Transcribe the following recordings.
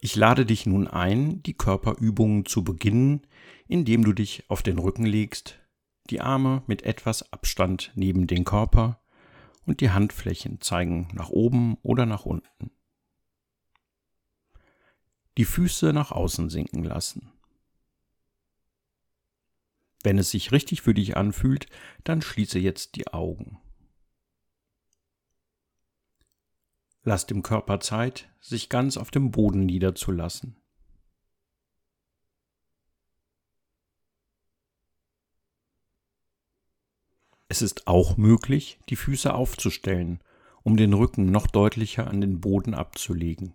Ich lade dich nun ein, die Körperübungen zu beginnen, indem du dich auf den Rücken legst, die Arme mit etwas Abstand neben den Körper und die Handflächen zeigen nach oben oder nach unten. Die Füße nach außen sinken lassen. Wenn es sich richtig für dich anfühlt, dann schließe jetzt die Augen. Lass dem Körper Zeit, sich ganz auf dem Boden niederzulassen. Es ist auch möglich, die Füße aufzustellen, um den Rücken noch deutlicher an den Boden abzulegen.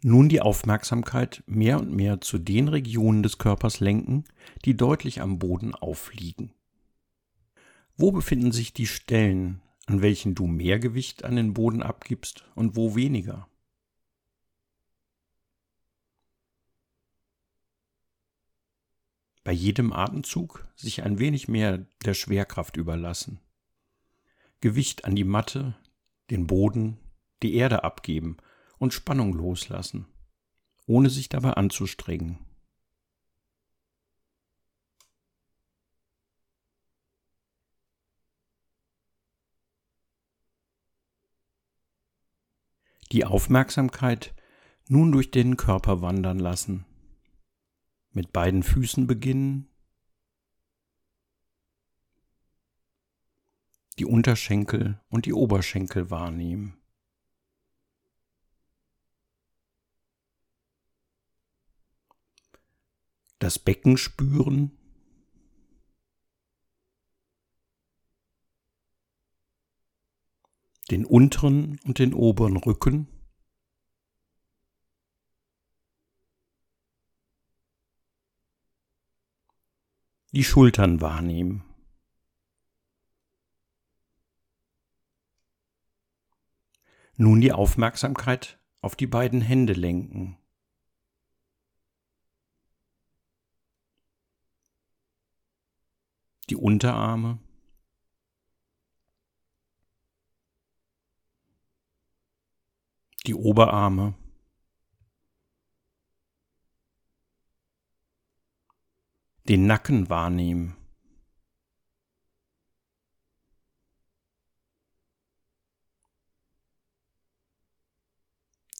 Nun die Aufmerksamkeit mehr und mehr zu den Regionen des Körpers lenken, die deutlich am Boden aufliegen. Wo befinden sich die Stellen, an welchen du mehr Gewicht an den Boden abgibst und wo weniger? Bei jedem Atemzug sich ein wenig mehr der Schwerkraft überlassen. Gewicht an die Matte, den Boden, die Erde abgeben und Spannung loslassen, ohne sich dabei anzustrengen. Die Aufmerksamkeit nun durch den Körper wandern lassen. Mit beiden Füßen beginnen. Die Unterschenkel und die Oberschenkel wahrnehmen. das Becken spüren. Den unteren und den oberen Rücken. Die Schultern wahrnehmen. Nun die Aufmerksamkeit auf die beiden Hände lenken. die Unterarme, die Oberarme, den Nacken wahrnehmen.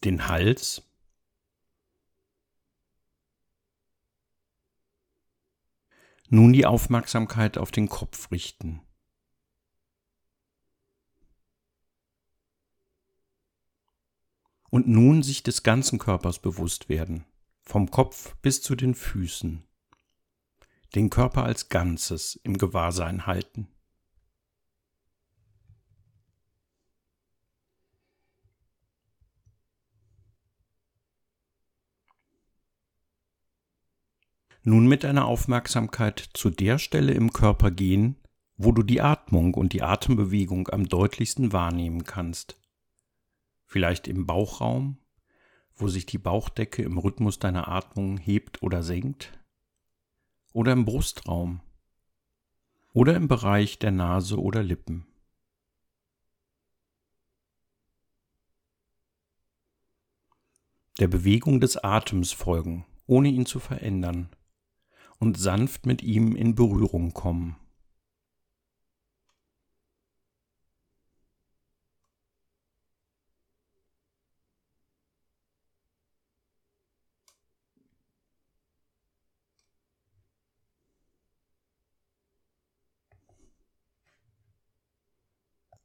Den Hals. Nun die Aufmerksamkeit auf den Kopf richten. Und nun sich des ganzen Körpers bewusst werden, vom Kopf bis zu den Füßen. Den Körper als Ganzes im Gewahrsein halten. nun mit deiner Aufmerksamkeit zu der Stelle im Körper gehen, wo du die Atmung und die Atembewegung am deutlichsten wahrnehmen kannst. Vielleicht im Bauchraum, wo sich die Bauchdecke im Rhythmus deiner Atmung hebt oder senkt. Oder im Brustraum. Oder im Bereich der Nase oder Lippen. Der Bewegung des Atems folgen, ohne ihn zu verändern und sanft mit ihm in Berührung kommen.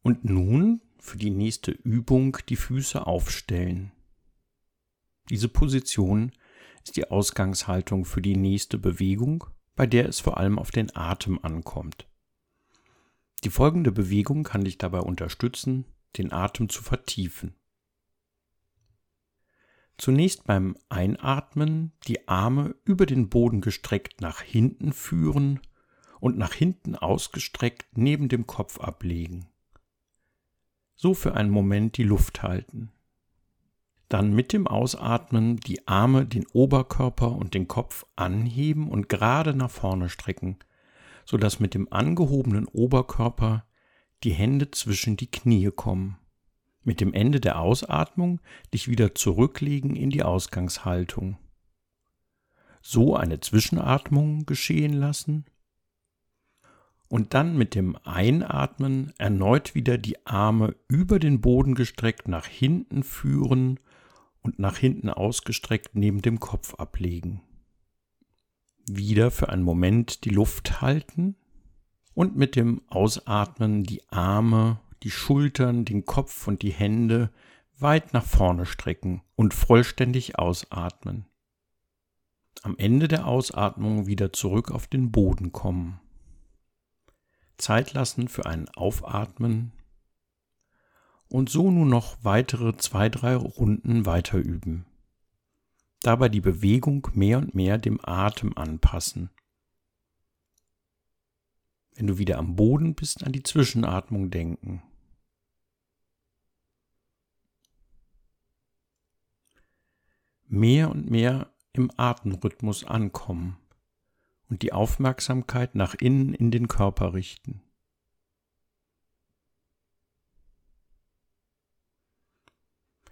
Und nun für die nächste Übung die Füße aufstellen. Diese Position ist die Ausgangshaltung für die nächste Bewegung, bei der es vor allem auf den Atem ankommt. Die folgende Bewegung kann dich dabei unterstützen, den Atem zu vertiefen. Zunächst beim Einatmen die Arme über den Boden gestreckt nach hinten führen und nach hinten ausgestreckt neben dem Kopf ablegen. So für einen Moment die Luft halten. Dann mit dem Ausatmen die Arme, den Oberkörper und den Kopf anheben und gerade nach vorne strecken, sodass mit dem angehobenen Oberkörper die Hände zwischen die Knie kommen. Mit dem Ende der Ausatmung dich wieder zurücklegen in die Ausgangshaltung. So eine Zwischenatmung geschehen lassen und dann mit dem Einatmen erneut wieder die Arme über den Boden gestreckt nach hinten führen und nach hinten ausgestreckt neben dem Kopf ablegen. Wieder für einen Moment die Luft halten und mit dem Ausatmen die Arme, die Schultern, den Kopf und die Hände weit nach vorne strecken und vollständig ausatmen. Am Ende der Ausatmung wieder zurück auf den Boden kommen. Zeit lassen für ein Aufatmen und so nun noch weitere zwei, drei Runden weiter üben. Dabei die Bewegung mehr und mehr dem Atem anpassen. Wenn du wieder am Boden bist, an die Zwischenatmung denken. Mehr und mehr im Atemrhythmus ankommen und die Aufmerksamkeit nach innen in den Körper richten.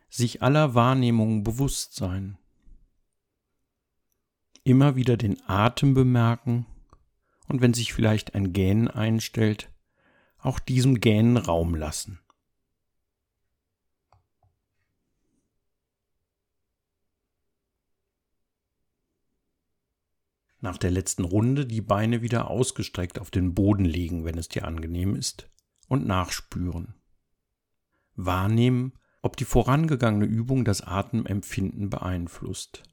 Sich aller Wahrnehmung bewusst sein. Immer wieder den Atem bemerken und wenn sich vielleicht ein Gähnen einstellt, auch diesem Gähnen Raum lassen. Nach der letzten Runde die Beine wieder ausgestreckt auf den Boden legen, wenn es dir angenehm ist, und nachspüren. Wahrnehmen, ob die vorangegangene Übung das Atemempfinden beeinflusst.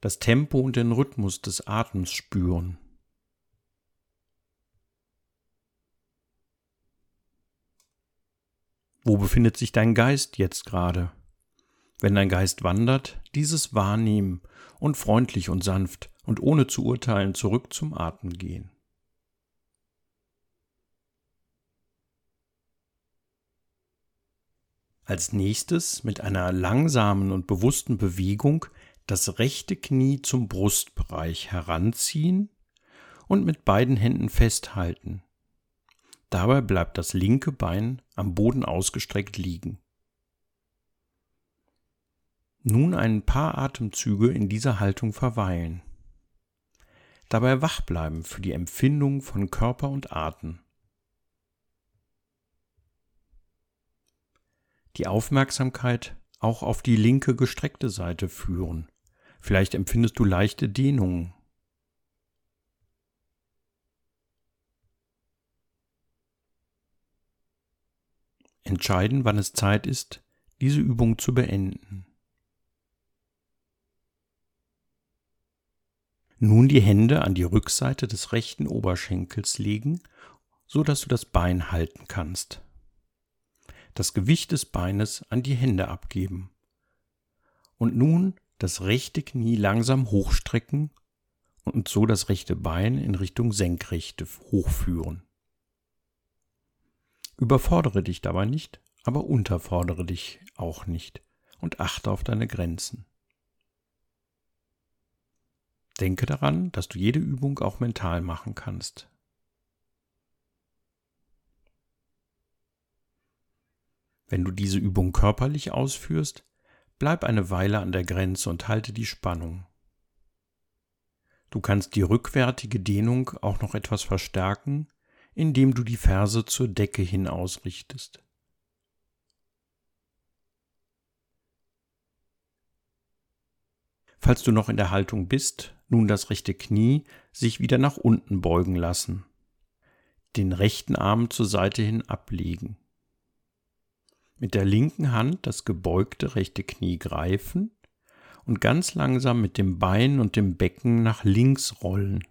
Das Tempo und den Rhythmus des Atems spüren. Wo befindet sich dein Geist jetzt gerade? Wenn dein Geist wandert, dieses wahrnehmen und freundlich und sanft und ohne zu urteilen zurück zum Atem gehen. Als nächstes mit einer langsamen und bewussten Bewegung das rechte Knie zum Brustbereich heranziehen und mit beiden Händen festhalten. Dabei bleibt das linke Bein am Boden ausgestreckt liegen. Nun ein paar Atemzüge in dieser Haltung verweilen. Dabei wach bleiben für die Empfindung von Körper und Atem. Die Aufmerksamkeit auch auf die linke gestreckte Seite führen. Vielleicht empfindest du leichte Dehnungen. Entscheiden, wann es Zeit ist, diese Übung zu beenden. Nun die Hände an die Rückseite des rechten Oberschenkels legen, so dass du das Bein halten kannst. Das Gewicht des Beines an die Hände abgeben. Und nun das rechte Knie langsam hochstrecken und so das rechte Bein in Richtung Senkrechte hochführen. Überfordere dich dabei nicht, aber unterfordere dich auch nicht und achte auf deine Grenzen. Denke daran, dass du jede Übung auch mental machen kannst. Wenn du diese Übung körperlich ausführst, bleib eine Weile an der Grenze und halte die Spannung. Du kannst die rückwärtige Dehnung auch noch etwas verstärken, indem du die Ferse zur Decke hin ausrichtest. Falls du noch in der Haltung bist, nun das rechte Knie sich wieder nach unten beugen lassen. Den rechten Arm zur Seite hin ablegen. Mit der linken Hand das gebeugte rechte Knie greifen und ganz langsam mit dem Bein und dem Becken nach links rollen.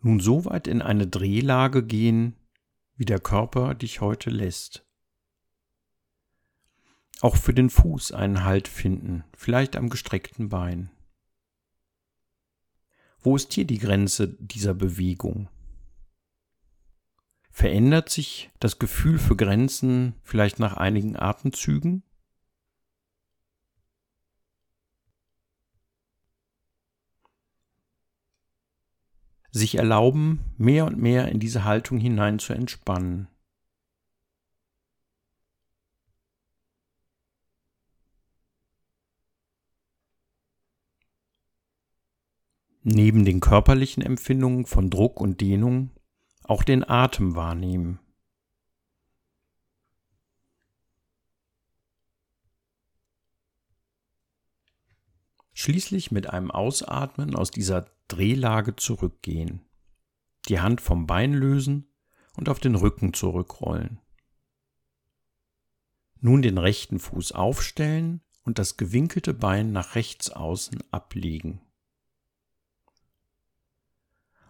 Nun so weit in eine Drehlage gehen, wie der Körper dich heute lässt. Auch für den Fuß einen Halt finden, vielleicht am gestreckten Bein. Wo ist hier die Grenze dieser Bewegung? Verändert sich das Gefühl für Grenzen vielleicht nach einigen Atemzügen? sich erlauben, mehr und mehr in diese Haltung hinein zu entspannen. Neben den körperlichen Empfindungen von Druck und Dehnung auch den Atem wahrnehmen. Schließlich mit einem Ausatmen aus dieser Drehlage zurückgehen, die Hand vom Bein lösen und auf den Rücken zurückrollen. Nun den rechten Fuß aufstellen und das gewinkelte Bein nach rechts außen ablegen.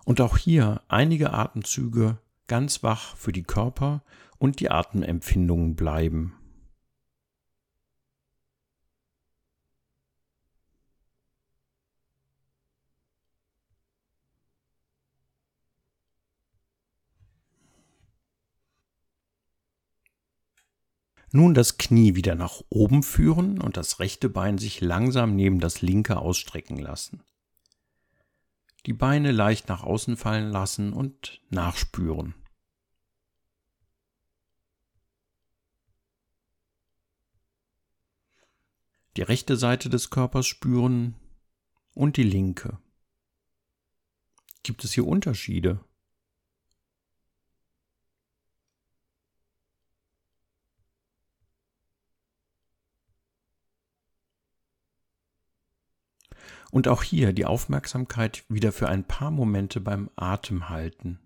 Und auch hier einige Atemzüge ganz wach für die Körper und die Atemempfindungen bleiben. Nun das Knie wieder nach oben führen und das rechte Bein sich langsam neben das linke ausstrecken lassen. Die Beine leicht nach außen fallen lassen und nachspüren. Die rechte Seite des Körpers spüren und die linke. Gibt es hier Unterschiede? Und auch hier die Aufmerksamkeit wieder für ein paar Momente beim Atem halten.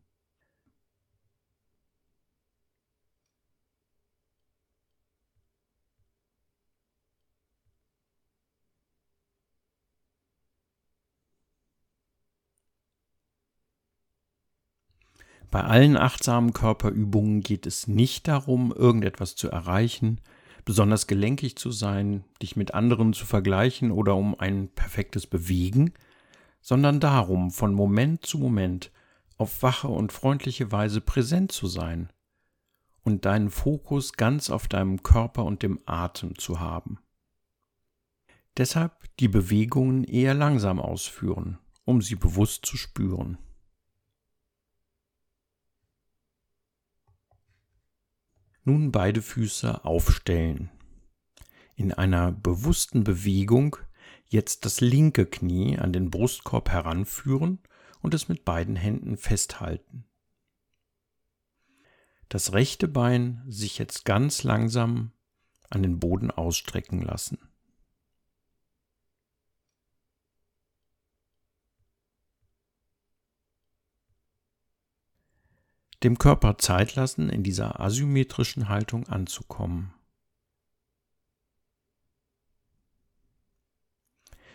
Bei allen achtsamen Körperübungen geht es nicht darum, irgendetwas zu erreichen, besonders gelenkig zu sein, dich mit anderen zu vergleichen oder um ein perfektes Bewegen, sondern darum, von Moment zu Moment auf wache und freundliche Weise präsent zu sein und deinen Fokus ganz auf deinem Körper und dem Atem zu haben. Deshalb die Bewegungen eher langsam ausführen, um sie bewusst zu spüren. Nun beide Füße aufstellen. In einer bewussten Bewegung jetzt das linke Knie an den Brustkorb heranführen und es mit beiden Händen festhalten. Das rechte Bein sich jetzt ganz langsam an den Boden ausstrecken lassen. Dem Körper Zeit lassen, in dieser asymmetrischen Haltung anzukommen.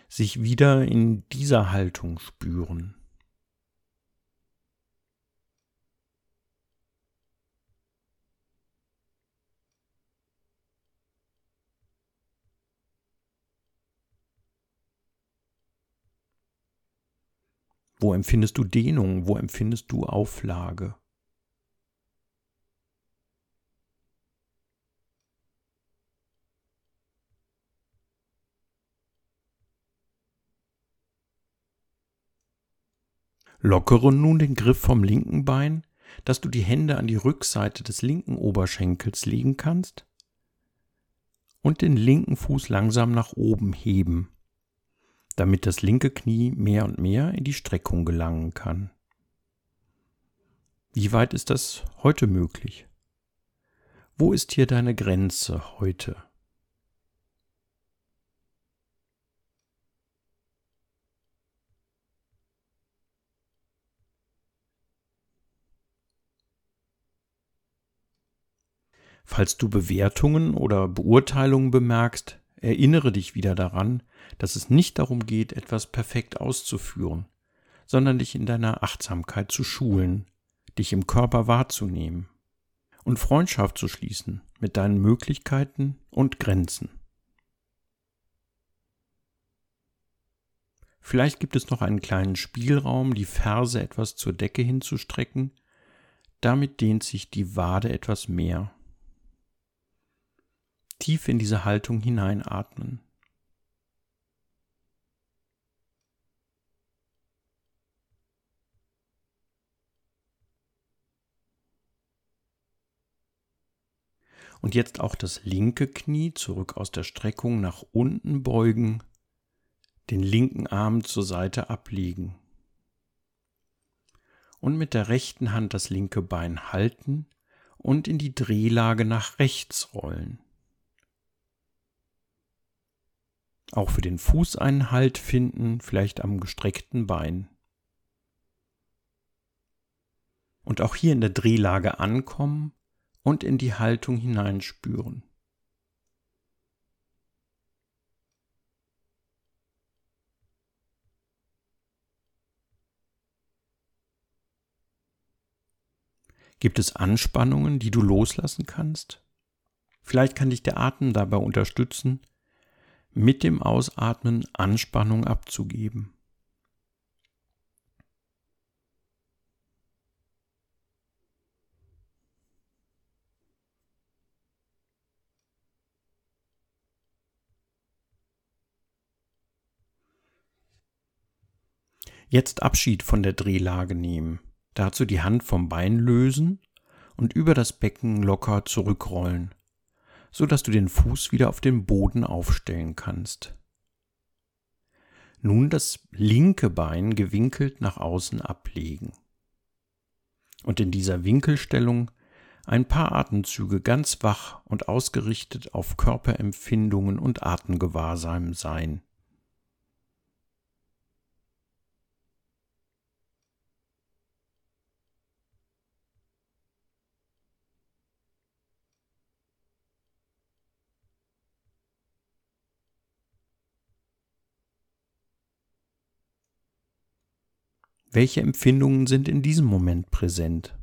Sich wieder in dieser Haltung spüren. Wo empfindest du Dehnung? Wo empfindest du Auflage? Lockere nun den Griff vom linken Bein, dass du die Hände an die Rückseite des linken Oberschenkels legen kannst und den linken Fuß langsam nach oben heben, damit das linke Knie mehr und mehr in die Streckung gelangen kann. Wie weit ist das heute möglich? Wo ist hier deine Grenze heute? Falls du Bewertungen oder Beurteilungen bemerkst, erinnere dich wieder daran, dass es nicht darum geht, etwas perfekt auszuführen, sondern dich in deiner Achtsamkeit zu schulen, dich im Körper wahrzunehmen und Freundschaft zu schließen mit deinen Möglichkeiten und Grenzen. Vielleicht gibt es noch einen kleinen Spielraum, die Ferse etwas zur Decke hinzustrecken, damit dehnt sich die Wade etwas mehr tief in diese Haltung hineinatmen. Und jetzt auch das linke Knie zurück aus der Streckung nach unten beugen, den linken Arm zur Seite ablegen. Und mit der rechten Hand das linke Bein halten und in die Drehlage nach rechts rollen. Auch für den Fuß einen Halt finden, vielleicht am gestreckten Bein. Und auch hier in der Drehlage ankommen und in die Haltung hineinspüren. Gibt es Anspannungen, die du loslassen kannst? Vielleicht kann dich der Atem dabei unterstützen, mit dem Ausatmen Anspannung abzugeben. Jetzt Abschied von der Drehlage nehmen. Dazu die Hand vom Bein lösen und über das Becken locker zurückrollen, so dass du den Fuß wieder auf den Boden aufstellen kannst. Nun das linke Bein gewinkelt nach außen ablegen. Und in dieser Winkelstellung ein paar Atemzüge ganz wach und ausgerichtet auf Körperempfindungen und Atemgewahrsam sein. Welche Empfindungen sind in diesem Moment präsent?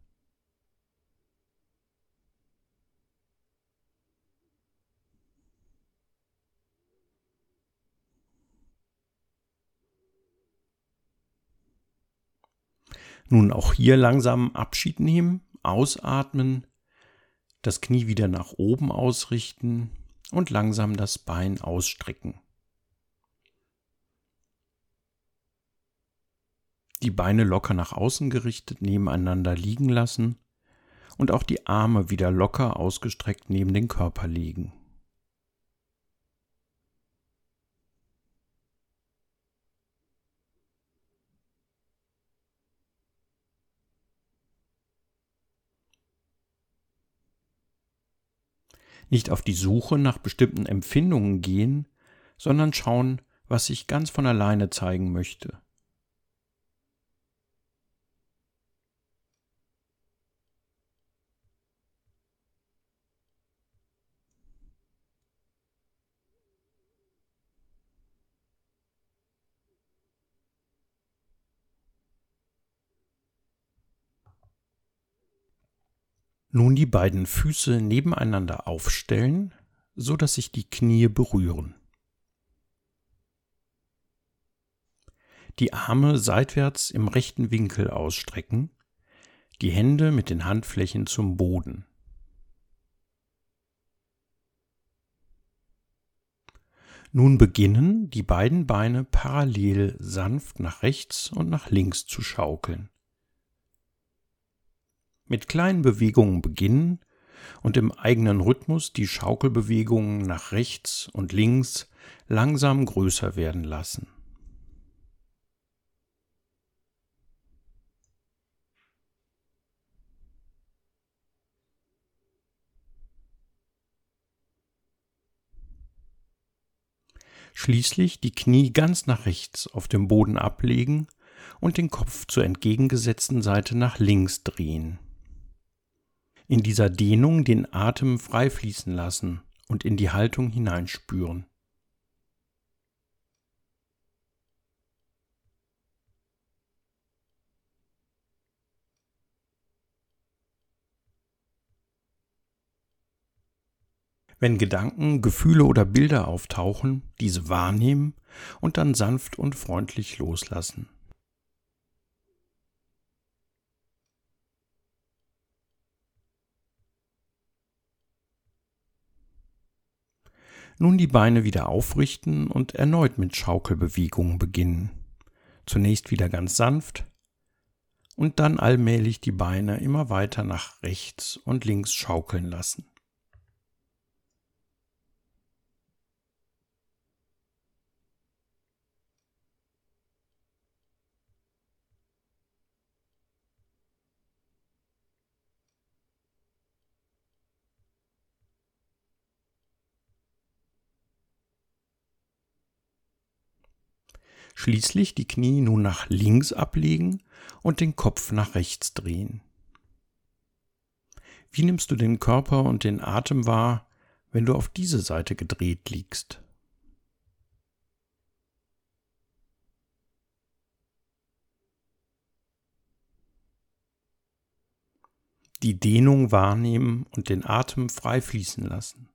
Nun auch hier langsam Abschied nehmen, ausatmen, das Knie wieder nach oben ausrichten und langsam das Bein ausstrecken. Die Beine locker nach außen gerichtet nebeneinander liegen lassen und auch die Arme wieder locker ausgestreckt neben den Körper legen. Nicht auf die Suche nach bestimmten Empfindungen gehen, sondern schauen, was sich ganz von alleine zeigen möchte. Nun die beiden Füße nebeneinander aufstellen, so dass sich die Knie berühren. Die Arme seitwärts im rechten Winkel ausstrecken, die Hände mit den Handflächen zum Boden. Nun beginnen, die beiden Beine parallel sanft nach rechts und nach links zu schaukeln mit kleinen Bewegungen beginnen und im eigenen Rhythmus die Schaukelbewegungen nach rechts und links langsam größer werden lassen. Schließlich die Knie ganz nach rechts auf dem Boden ablegen und den Kopf zur entgegengesetzten Seite nach links drehen in dieser Dehnung den Atem frei fließen lassen und in die Haltung hineinspüren. Wenn Gedanken, Gefühle oder Bilder auftauchen, diese wahrnehmen und dann sanft und freundlich loslassen. Nun die Beine wieder aufrichten und erneut mit Schaukelbewegungen beginnen. Zunächst wieder ganz sanft und dann allmählich die Beine immer weiter nach rechts und links schaukeln lassen. Schließlich die Knie nun nach links ablegen und den Kopf nach rechts drehen. Wie nimmst du den Körper und den Atem wahr, wenn du auf diese Seite gedreht liegst? Die Dehnung wahrnehmen und den Atem frei fließen lassen.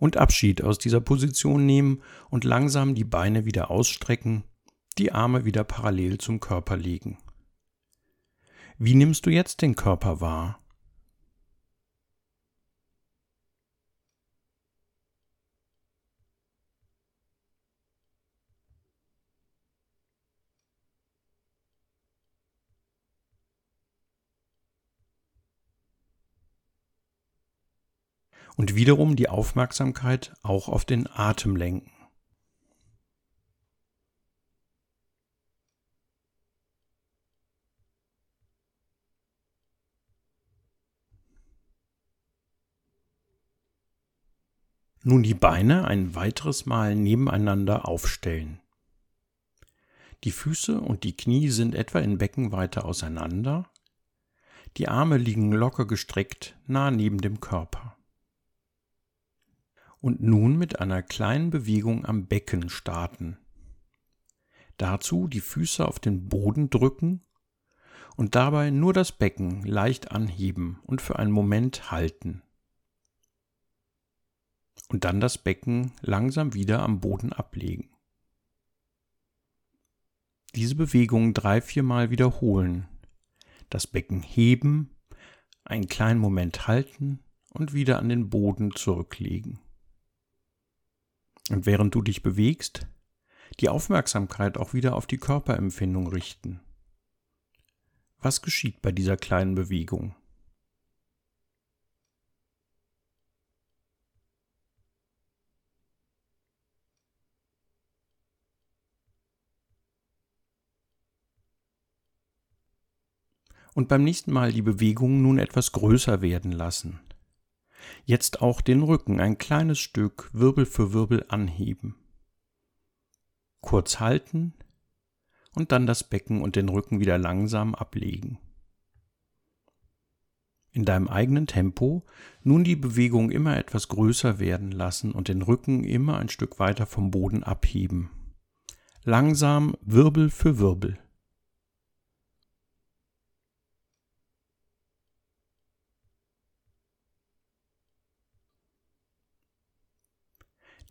Und Abschied aus dieser Position nehmen und langsam die Beine wieder ausstrecken, die Arme wieder parallel zum Körper legen. Wie nimmst du jetzt den Körper wahr? Und wiederum die Aufmerksamkeit auch auf den Atem lenken. Nun die Beine ein weiteres Mal nebeneinander aufstellen. Die Füße und die Knie sind etwa in Beckenweite auseinander. Die Arme liegen locker gestreckt nah neben dem Körper und nun mit einer kleinen Bewegung am Becken starten. Dazu die Füße auf den Boden drücken und dabei nur das Becken leicht anheben und für einen Moment halten. Und dann das Becken langsam wieder am Boden ablegen. Diese Bewegung drei, viermal wiederholen. Das Becken heben, einen kleinen Moment halten und wieder an den Boden zurücklegen. Und während du dich bewegst, die Aufmerksamkeit auch wieder auf die Körperempfindung richten. Was geschieht bei dieser kleinen Bewegung? Und beim nächsten Mal die Bewegung nun etwas größer werden lassen. Jetzt auch den Rücken ein kleines Stück Wirbel für Wirbel anheben. Kurz halten und dann das Becken und den Rücken wieder langsam ablegen. In deinem eigenen Tempo nun die Bewegung immer etwas größer werden lassen und den Rücken immer ein Stück weiter vom Boden abheben. Langsam Wirbel für Wirbel.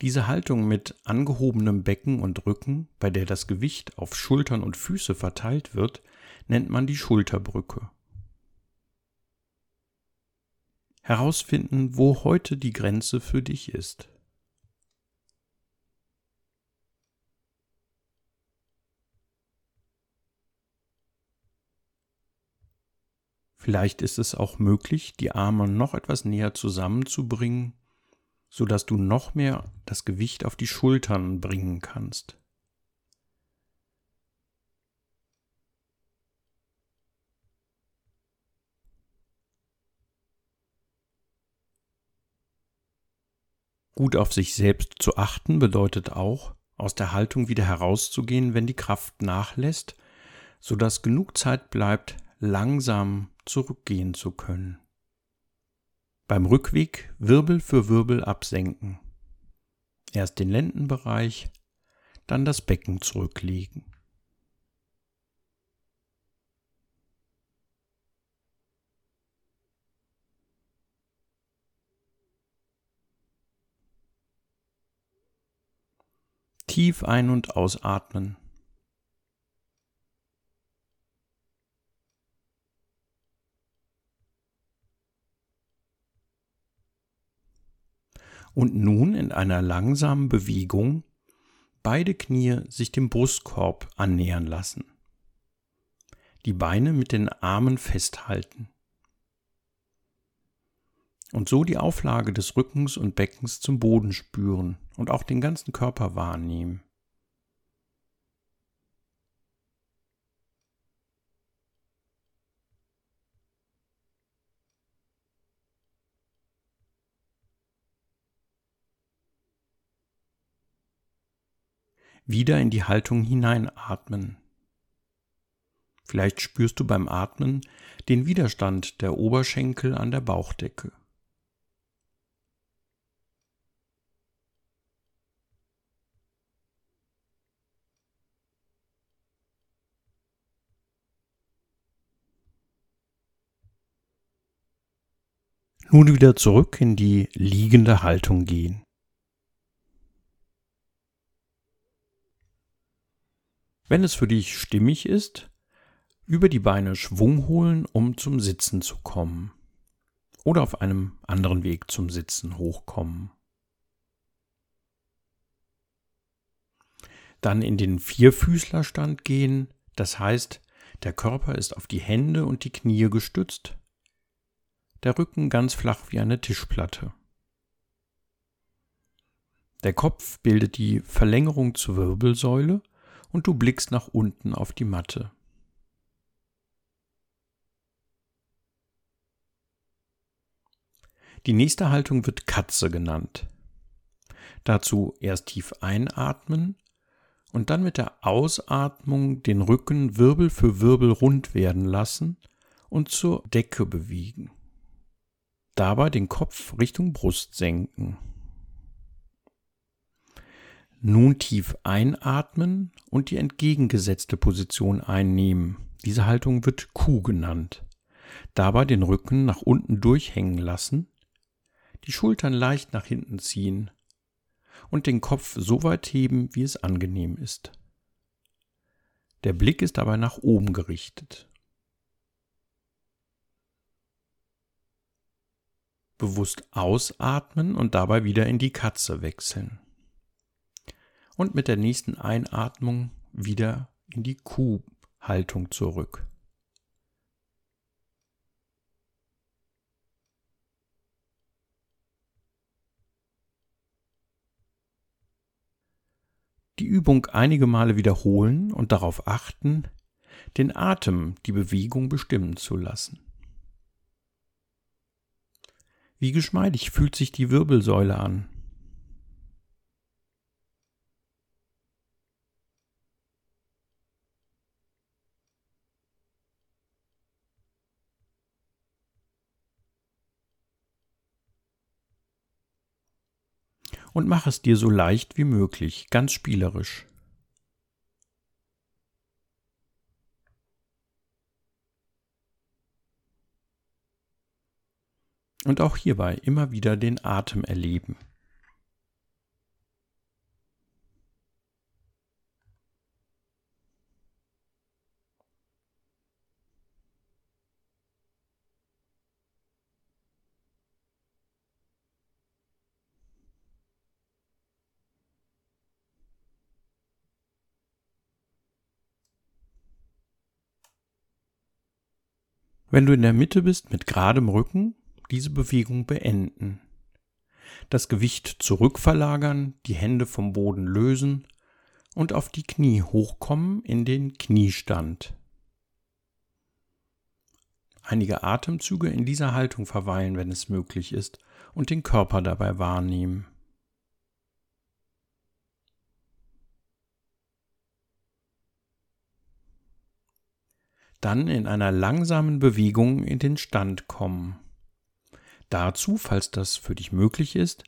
Diese Haltung mit angehobenem Becken und Rücken, bei der das Gewicht auf Schultern und Füße verteilt wird, nennt man die Schulterbrücke. Herausfinden, wo heute die Grenze für dich ist. Vielleicht ist es auch möglich, die Arme noch etwas näher zusammenzubringen sodass du noch mehr das Gewicht auf die Schultern bringen kannst. Gut auf sich selbst zu achten bedeutet auch, aus der Haltung wieder herauszugehen, wenn die Kraft nachlässt, sodass genug Zeit bleibt, langsam zurückgehen zu können. Beim Rückweg Wirbel für Wirbel absenken. Erst den Lendenbereich, dann das Becken zurücklegen. Tief ein- und ausatmen. Und nun in einer langsamen Bewegung beide Knie sich dem Brustkorb annähern lassen. Die Beine mit den Armen festhalten. Und so die Auflage des Rückens und Beckens zum Boden spüren und auch den ganzen Körper wahrnehmen. Wieder in die Haltung hineinatmen. Vielleicht spürst du beim Atmen den Widerstand der Oberschenkel an der Bauchdecke. Nun wieder zurück in die liegende Haltung gehen. Wenn es für dich stimmig ist, über die Beine Schwung holen, um zum Sitzen zu kommen. Oder auf einem anderen Weg zum Sitzen hochkommen. Dann in den Vierfüßlerstand gehen, das heißt, der Körper ist auf die Hände und die Knie gestützt der Rücken ganz flach wie eine Tischplatte. Der Kopf bildet die Verlängerung zur Wirbelsäule und du blickst nach unten auf die Matte. Die nächste Haltung wird Katze genannt. Dazu erst tief einatmen und dann mit der Ausatmung den Rücken Wirbel für Wirbel rund werden lassen und zur Decke bewegen. Dabei den Kopf Richtung Brust senken. Nun tief einatmen und die entgegengesetzte Position einnehmen. Diese Haltung wird Kuh genannt. Dabei den Rücken nach unten durchhängen lassen, die Schultern leicht nach hinten ziehen und den Kopf so weit heben, wie es angenehm ist. Der Blick ist dabei nach oben gerichtet. bewusst ausatmen und dabei wieder in die Katze wechseln. Und mit der nächsten Einatmung wieder in die Kuhhaltung zurück. Die Übung einige Male wiederholen und darauf achten, den Atem die Bewegung bestimmen zu lassen. Wie geschmeidig fühlt sich die Wirbelsäule an. Und mach es dir so leicht wie möglich, ganz spielerisch. Und auch hierbei immer wieder den Atem erleben. Wenn du in der Mitte bist mit geradem Rücken, diese Bewegung beenden. Das Gewicht zurückverlagern, die Hände vom Boden lösen und auf die Knie hochkommen in den Kniestand. Einige Atemzüge in dieser Haltung verweilen, wenn es möglich ist, und den Körper dabei wahrnehmen. Dann in einer langsamen Bewegung in den Stand kommen. Dazu, falls das für dich möglich ist,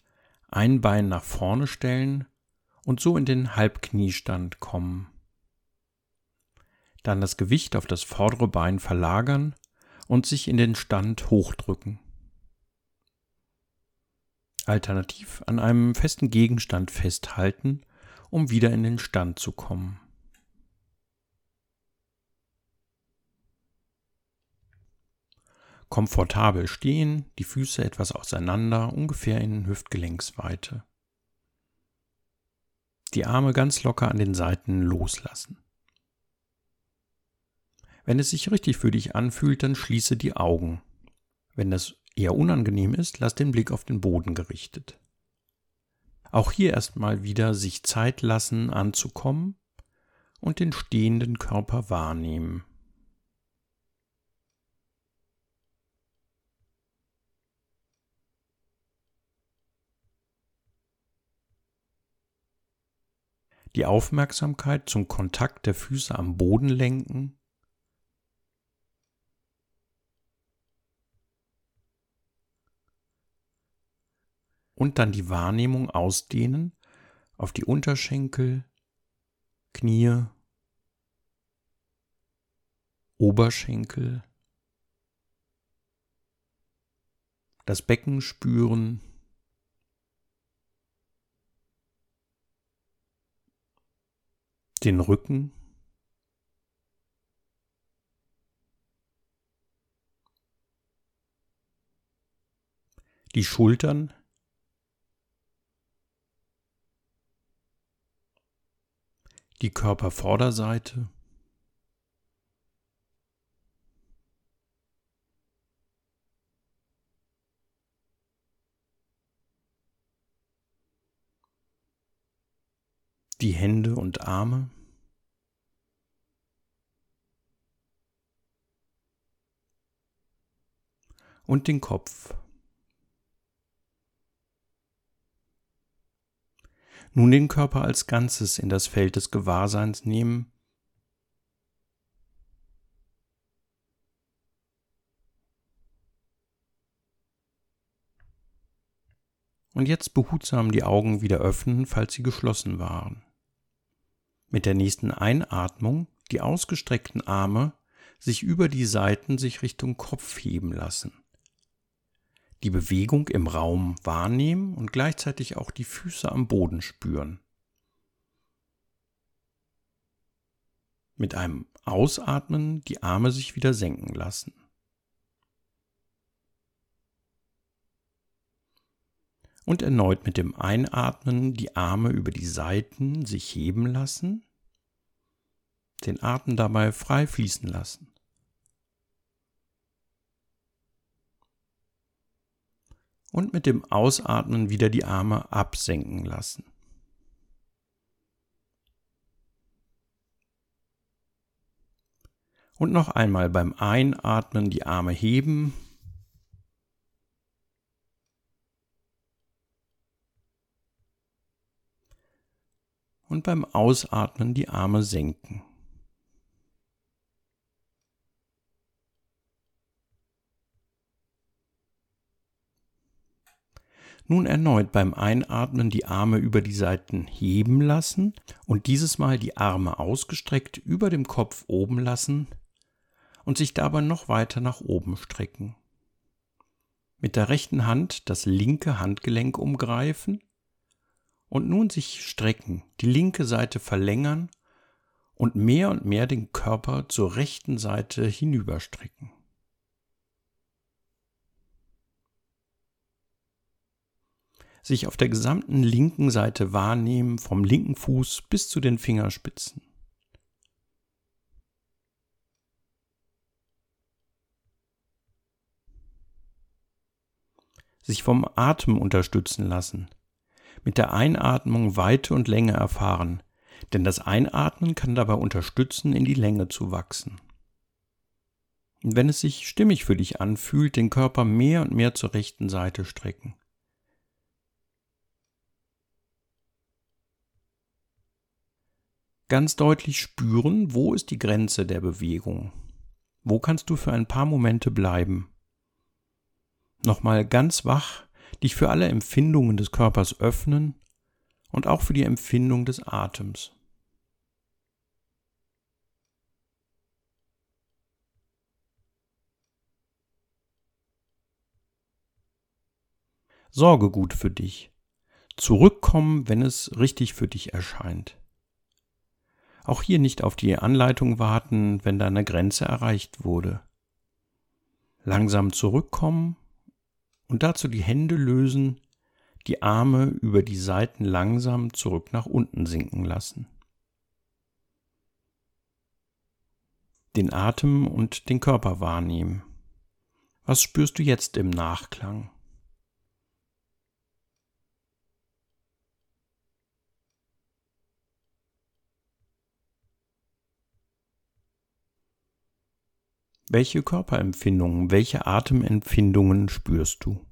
ein Bein nach vorne stellen und so in den Halbkniestand kommen. Dann das Gewicht auf das vordere Bein verlagern und sich in den Stand hochdrücken. Alternativ an einem festen Gegenstand festhalten, um wieder in den Stand zu kommen. Komfortabel stehen, die Füße etwas auseinander, ungefähr in Hüftgelenksweite. Die Arme ganz locker an den Seiten loslassen. Wenn es sich richtig für dich anfühlt, dann schließe die Augen. Wenn das eher unangenehm ist, lass den Blick auf den Boden gerichtet. Auch hier erstmal wieder sich Zeit lassen anzukommen und den stehenden Körper wahrnehmen. Die Aufmerksamkeit zum Kontakt der Füße am Boden lenken. Und dann die Wahrnehmung ausdehnen auf die Unterschenkel, Knie, Oberschenkel, das Becken spüren, den Rücken, die Schultern, die Körpervorderseite, die Hände und Arme, und den Kopf. Nun den Körper als Ganzes in das Feld des Gewahrseins nehmen. Und jetzt behutsam die Augen wieder öffnen, falls sie geschlossen waren. Mit der nächsten Einatmung die ausgestreckten Arme sich über die Seiten sich Richtung Kopf heben lassen die Bewegung im Raum wahrnehmen und gleichzeitig auch die Füße am Boden spüren. Mit einem Ausatmen die Arme sich wieder senken lassen. Und erneut mit dem Einatmen die Arme über die Seiten sich heben lassen, den Atem dabei frei fließen lassen. Und mit dem Ausatmen wieder die Arme absenken lassen. Und noch einmal beim Einatmen die Arme heben. Und beim Ausatmen die Arme senken. Nun erneut beim Einatmen die Arme über die Seiten heben lassen und dieses Mal die Arme ausgestreckt über dem Kopf oben lassen und sich dabei noch weiter nach oben strecken. Mit der rechten Hand das linke Handgelenk umgreifen und nun sich strecken, die linke Seite verlängern und mehr und mehr den Körper zur rechten Seite hinüberstrecken. Sich auf der gesamten linken Seite wahrnehmen, vom linken Fuß bis zu den Fingerspitzen. Sich vom Atem unterstützen lassen. Mit der Einatmung Weite und Länge erfahren, denn das Einatmen kann dabei unterstützen, in die Länge zu wachsen. Und wenn es sich stimmig für dich anfühlt, den Körper mehr und mehr zur rechten Seite strecken. Ganz deutlich spüren, wo ist die Grenze der Bewegung. Wo kannst du für ein paar Momente bleiben? Nochmal ganz wach, dich für alle Empfindungen des Körpers öffnen und auch für die Empfindung des Atems. Sorge gut für dich. Zurückkommen, wenn es richtig für dich erscheint. Auch hier nicht auf die Anleitung warten, wenn deine Grenze erreicht wurde. Langsam zurückkommen und dazu die Hände lösen, die Arme über die Seiten langsam zurück nach unten sinken lassen. Den Atem und den Körper wahrnehmen. Was spürst du jetzt im Nachklang? Welche Körperempfindungen, welche Atemempfindungen spürst du?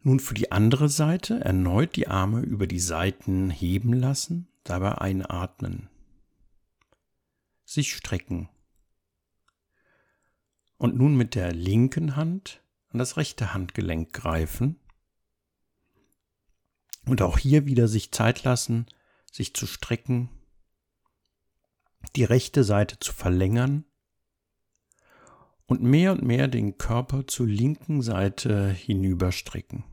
Nun für die andere Seite erneut die Arme über die Seiten heben lassen, dabei einatmen. Sich strecken. Und nun mit der linken Hand an das rechte Handgelenk greifen. Und auch hier wieder sich Zeit lassen, sich zu strecken, die rechte Seite zu verlängern und mehr und mehr den Körper zur linken Seite hinüberstrecken.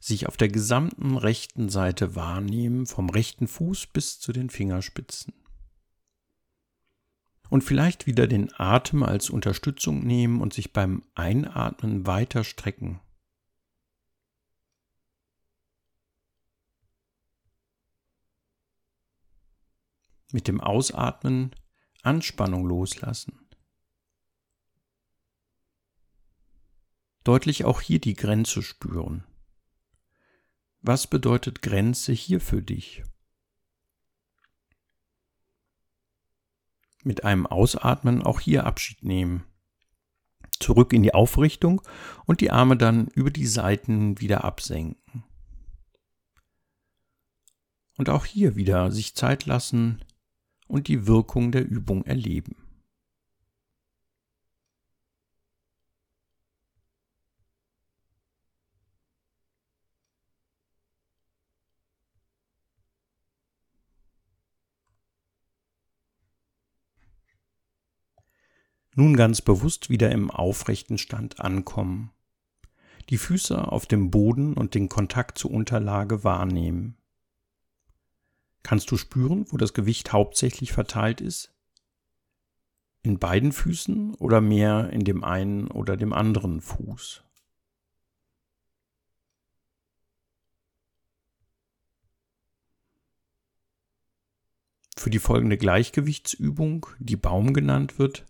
sich auf der gesamten rechten Seite wahrnehmen, vom rechten Fuß bis zu den Fingerspitzen. Und vielleicht wieder den Atem als Unterstützung nehmen und sich beim Einatmen weiter strecken. Mit dem Ausatmen Anspannung loslassen. Deutlich auch hier die Grenze spüren. Was bedeutet Grenze hier für dich? Mit einem Ausatmen auch hier Abschied nehmen. Zurück in die Aufrichtung und die Arme dann über die Seiten wieder absenken. Und auch hier wieder sich Zeit lassen und die Wirkung der Übung erleben. Nun ganz bewusst wieder im aufrechten Stand ankommen. Die Füße auf dem Boden und den Kontakt zur Unterlage wahrnehmen. Kannst du spüren, wo das Gewicht hauptsächlich verteilt ist? In beiden Füßen oder mehr in dem einen oder dem anderen Fuß? Für die folgende Gleichgewichtsübung, die Baum genannt wird,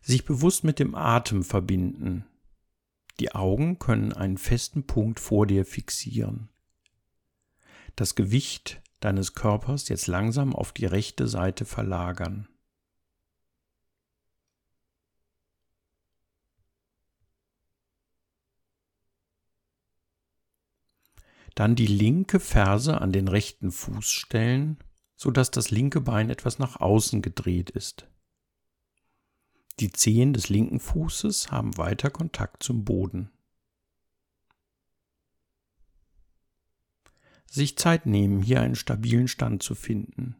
sich bewusst mit dem Atem verbinden. Die Augen können einen festen Punkt vor dir fixieren. Das Gewicht deines Körpers jetzt langsam auf die rechte Seite verlagern. Dann die linke Ferse an den rechten Fuß stellen, sodass das linke Bein etwas nach außen gedreht ist. Die Zehen des linken Fußes haben weiter Kontakt zum Boden. Sich Zeit nehmen, hier einen stabilen Stand zu finden.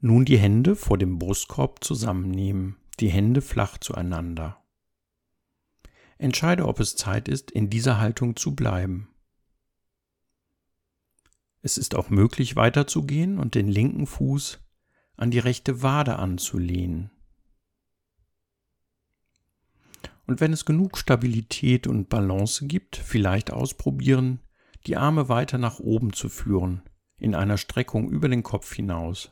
Nun die Hände vor dem Brustkorb zusammennehmen, die Hände flach zueinander. Entscheide, ob es Zeit ist, in dieser Haltung zu bleiben. Es ist auch möglich weiterzugehen und den linken Fuß an die rechte Wade anzulehnen. Und wenn es genug Stabilität und Balance gibt, vielleicht ausprobieren, die Arme weiter nach oben zu führen, in einer Streckung über den Kopf hinaus.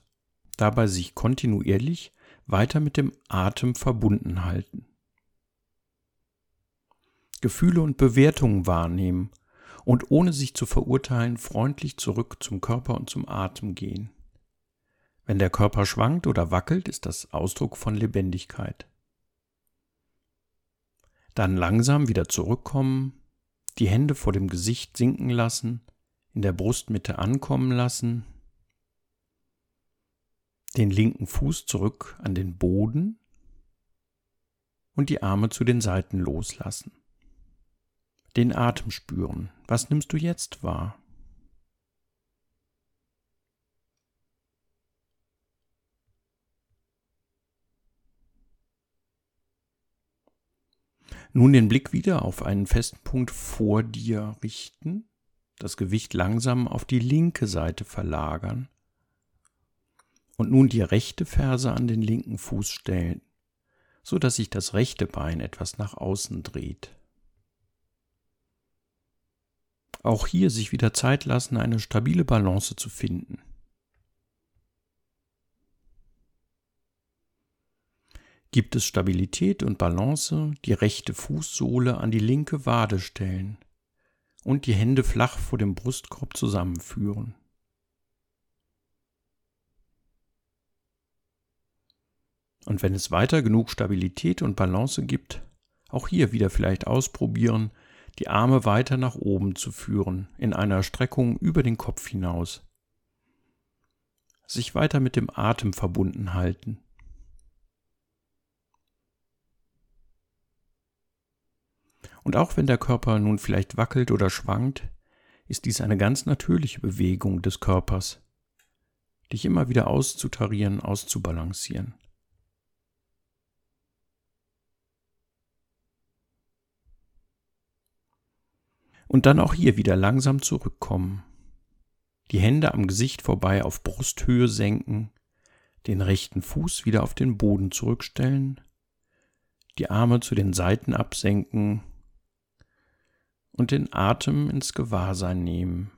Dabei sich kontinuierlich weiter mit dem Atem verbunden halten. Gefühle und Bewertungen wahrnehmen und ohne sich zu verurteilen freundlich zurück zum Körper und zum Atem gehen. Wenn der Körper schwankt oder wackelt, ist das Ausdruck von Lebendigkeit. Dann langsam wieder zurückkommen, die Hände vor dem Gesicht sinken lassen, in der Brustmitte ankommen lassen, den linken Fuß zurück an den Boden und die Arme zu den Seiten loslassen. Den Atem spüren. Was nimmst du jetzt wahr? Nun den Blick wieder auf einen festen Punkt vor dir richten, das Gewicht langsam auf die linke Seite verlagern Und nun die rechte Ferse an den linken Fuß stellen, so dass sich das rechte Bein etwas nach außen dreht. Auch hier sich wieder Zeit lassen, eine stabile Balance zu finden. Gibt es Stabilität und Balance, die rechte Fußsohle an die linke Wade stellen und die Hände flach vor dem Brustkorb zusammenführen. Und wenn es weiter genug Stabilität und Balance gibt, auch hier wieder vielleicht ausprobieren, die Arme weiter nach oben zu führen, in einer Streckung über den Kopf hinaus. Sich weiter mit dem Atem verbunden halten. Und auch wenn der Körper nun vielleicht wackelt oder schwankt, ist dies eine ganz natürliche Bewegung des Körpers, dich immer wieder auszutarieren, auszubalancieren. Und dann auch hier wieder langsam zurückkommen. Die Hände am Gesicht vorbei auf Brusthöhe senken, den rechten Fuß wieder auf den Boden zurückstellen, die Arme zu den Seiten absenken und den Atem ins Gewahrsein nehmen.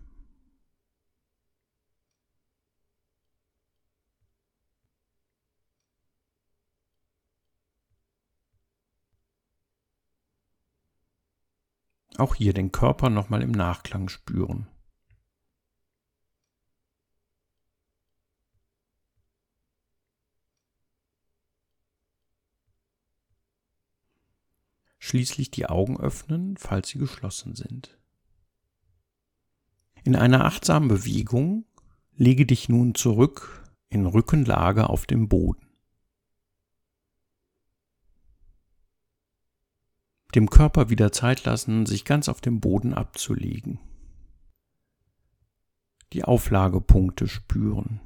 Auch hier den Körper nochmal im Nachklang spüren. Schließlich die Augen öffnen, falls sie geschlossen sind. In einer achtsamen Bewegung lege dich nun zurück in Rückenlage auf dem Boden. dem Körper wieder Zeit lassen, sich ganz auf dem Boden abzulegen. Die Auflagepunkte spüren.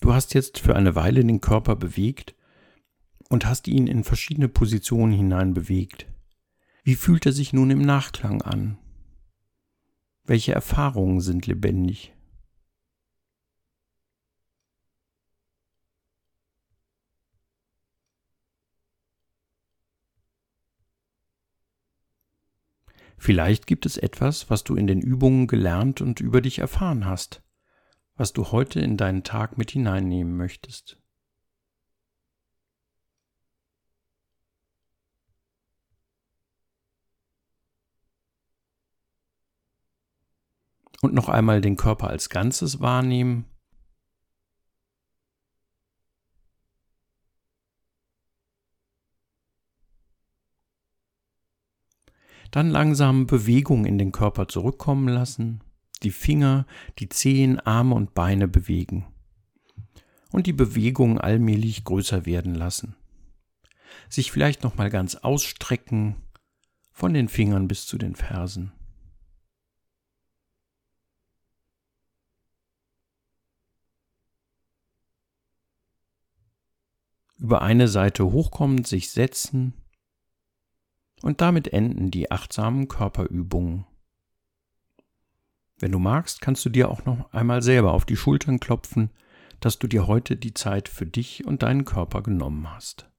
Du hast jetzt für eine Weile den Körper bewegt und hast ihn in verschiedene Positionen hinein bewegt. Wie fühlt er sich nun im Nachklang an? Welche Erfahrungen sind lebendig? Vielleicht gibt es etwas, was du in den Übungen gelernt und über dich erfahren hast, was du heute in deinen Tag mit hineinnehmen möchtest. Und noch einmal den Körper als Ganzes wahrnehmen Dann langsam Bewegung in den Körper zurückkommen lassen, die Finger, die Zehen, Arme und Beine bewegen. Und die Bewegung allmählich größer werden lassen. Sich vielleicht nochmal ganz ausstrecken, von den Fingern bis zu den Fersen. Über eine Seite hochkommend sich setzen und damit enden die achtsamen Körperübungen. Wenn du magst, kannst du dir auch noch einmal selber auf die Schultern klopfen, dass du dir heute die Zeit für dich und deinen Körper genommen hast.